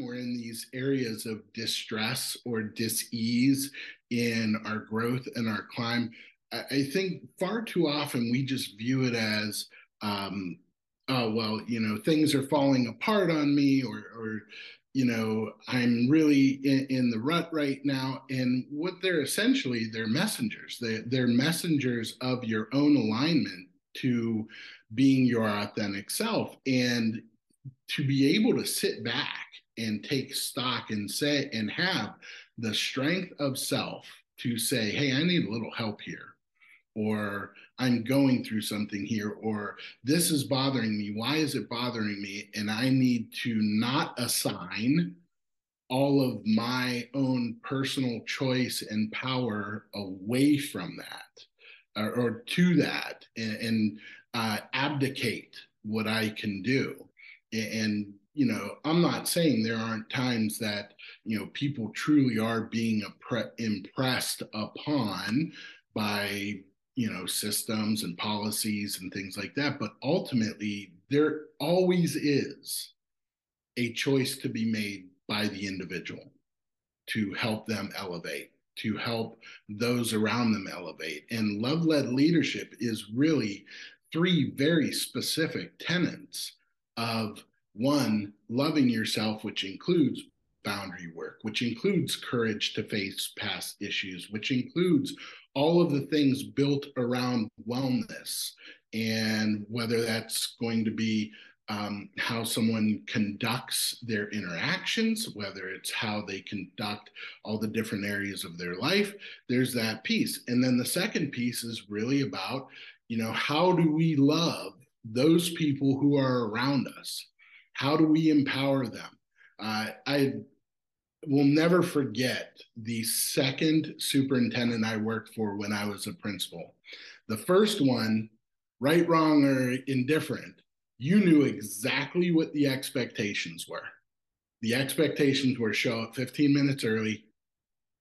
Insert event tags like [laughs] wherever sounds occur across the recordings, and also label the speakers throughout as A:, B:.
A: we're in these areas of distress or dis-ease in our growth and our climb. I think far too often we just view it as um, oh well you know things are falling apart on me or or you know i'm really in, in, the rut right now. And what they're essentially they're messengers. They, they're messengers of your own alignment to being your authentic self. And to be able to sit back and take stock and say and have the strength of self to say hey i need a little help here or I'm going through something here, or this is bothering me. Why is it bothering me? And I need to not assign all of my own personal choice and power away from that or, or to that and, and uh, abdicate what I can do. And, you know, I'm not saying there aren't times that, you know, people truly are being impressed upon by you know systems and policies and things like that but ultimately there always is a choice to be made by the individual to help them elevate to help those around them elevate. And love-led leadership is really three very specific tenets of one loving yourself which includes boundary work which includes courage to face past issues which includes all of the things built around wellness and whether that's going to be um, how someone conducts their interactions, whether it's how they conduct all the different areas of their life, there's that piece. And then the second piece is really about, you know, how do we love those people who are around us? How do we empower them? Uh, I will never forget the second superintendent I worked for when I was a principal. The first one, right, wrong, or indifferent, you knew exactly what the expectations were. The expectations were show up 15 minutes early,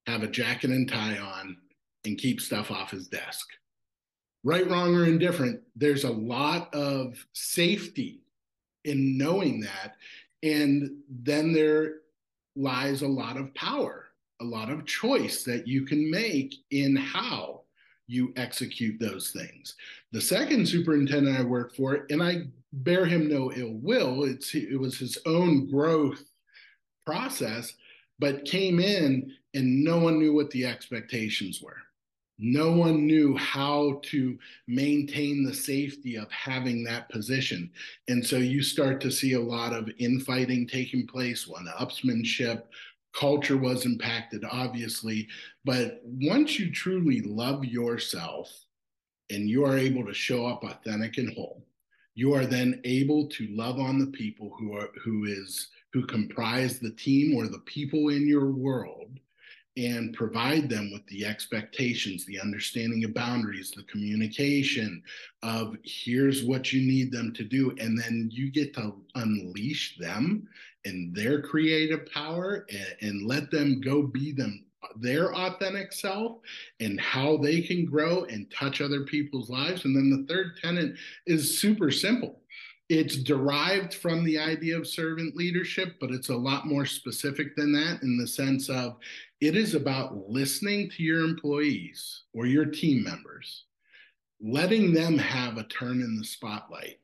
A: have a jacket and tie on, and keep stuff off his desk. Right, wrong, or indifferent, there's a lot of safety in knowing that. And then there lies a lot of power, a lot of choice that you can make in how you execute those things. The second superintendent I worked for, and I bear him no ill will, it's it was his own growth process, but came in and no one knew what the expectations were. No one knew how to maintain the safety of having that position. And so you start to see a lot of infighting taking place, one upsmanship, culture was impacted, obviously. But once you truly love yourself and you are able to show up authentic and whole, you are then able to love on the people who are who is who comprise the team or the people in your world and provide them with the expectations, the understanding of boundaries, the communication of here's what you need them to do. And then you get to unleash them and their creative power and, and let them go be them their authentic self and how they can grow and touch other people's lives. And then the third tenant is super simple it's derived from the idea of servant leadership, but it's a lot more specific than that in the sense of it is about listening to your employees or your team members, letting them have a turn in the spotlight,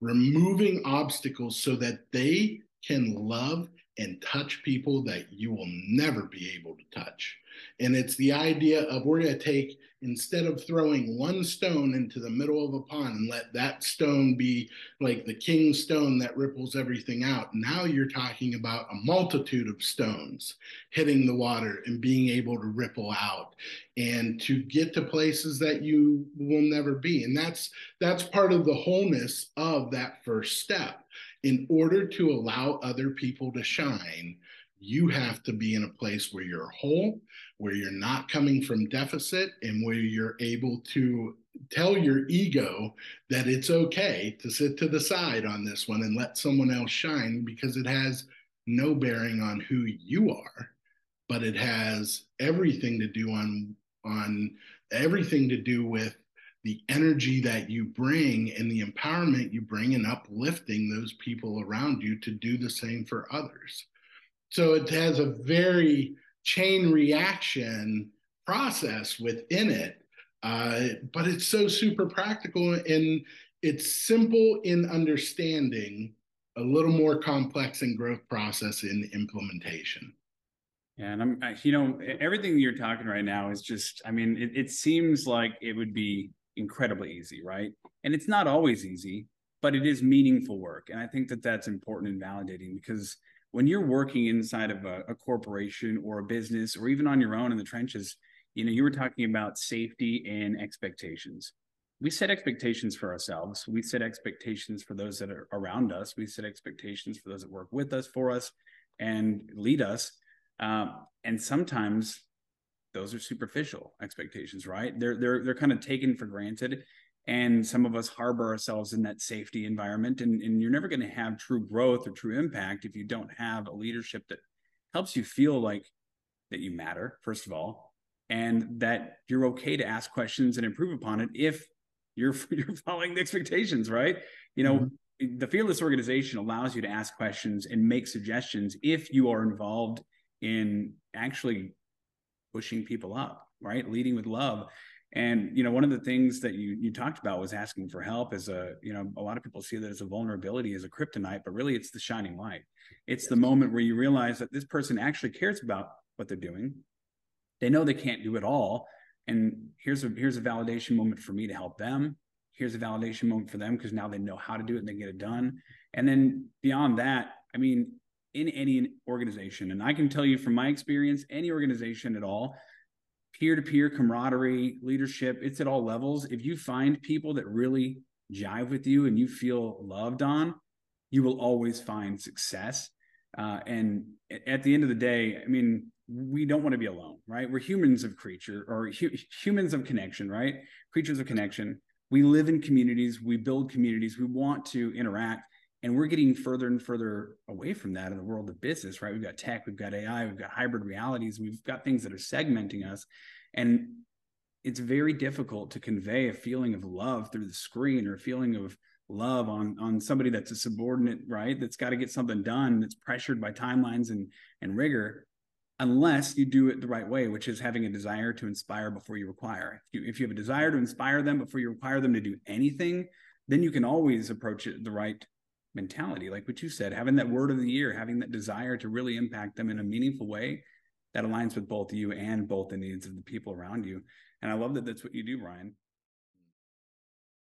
A: removing obstacles so that they can love and touch people that you will never be able to touch. And it's the idea of we're going to take, instead of throwing one stone into the middle of a pond and let that stone be like the king stone that ripples everything out, now you're talking about a multitude of stones hitting the water and being able to ripple out and to get to places that you will never be. And that's that's part of the wholeness of that first step. In order to allow other people to shine, you have to be in a place where you're whole, where you're not coming from deficit, and where you're able to tell your ego that it's okay to sit to the side on this one and let someone else shine because it has no bearing on who you are, but it has everything to do on on everything to do with the energy that you bring and the empowerment you bring and uplifting those people around you to do the same for others So it has a very chain reaction process within it. Uh, but it's so super practical and it's simple in understanding, a little more complex in growth process in implementation.
B: Yeah, and I'm, you know, everything you're talking right now is just, I mean, it, it seems like it would be incredibly easy, right? And it's not always easy, but it is meaningful work. And I think that that's important and validating because when you're working inside of a, a, corporation or a business or even on your own in the trenches, you know, you were talking about safety and expectations. We set expectations for ourselves. We set expectations for those that are around us. We set expectations for those that work with us, for us, and lead us. Um, and sometimes those are superficial expectations, right? They're they're they're kind of taken for granted, and some of us harbor ourselves in that safety environment, and and you're never going to have true growth or true impact if you don't have a leadership that helps you feel like that you matter first of all, and that you're okay to ask questions and improve upon it if you're [laughs] you're following the expectations, right? You know. Mm-hmm the fearless organization allows you to ask questions and make suggestions if you are involved in actually pushing people up, right? Leading with love. And you know, one of the things that you you talked about was asking for help as a, you know, a lot of people see that as a vulnerability, as a kryptonite, but really it's the shining light. It's the moment where you realize that this person actually cares about what they're doing. They know they can't do it all. And here's a here's a validation moment for me to help them. Here's a validation moment for them because now they know how to do it and they get it done. And then beyond that, I mean, in any organization. And I can tell you from my experience, any organization at all, peer to peer camaraderie, leadership, it's at all levels. If you find people that really jive with you and you feel loved on, you will always find success. Uh, and at the end of the day, I mean, we don't want to be alone, right? We're humans of creature or hu- humans of connection, right? Creatures of connection. We live in communities, we build communities, we want to interact and we're getting further and further away from that in the world of business right? We've got tech we've got ai we've got hybrid realities we've got things that are segmenting us. And it's very difficult to convey a feeling of love through the screen or a feeling of love on on somebody that's a subordinate right? That's got to get something done that's pressured by timelines and and rigor unless you do it the right way which is having a desire to inspire before you require if you, if you have a desire to inspire them before you require them to do anything then you can always approach it the right mentality, like what you said, having that word of the year, having that desire to really impact them in a meaningful way that aligns with both you and both the needs of the people around you. And I love that that's what you do, Brian.